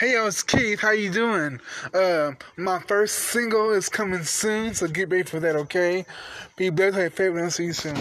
Hey, yo, it's Keith. How you doing? Uh, my first single is coming soon, so get ready for that, okay? Be blessed, have favorite, and see you soon.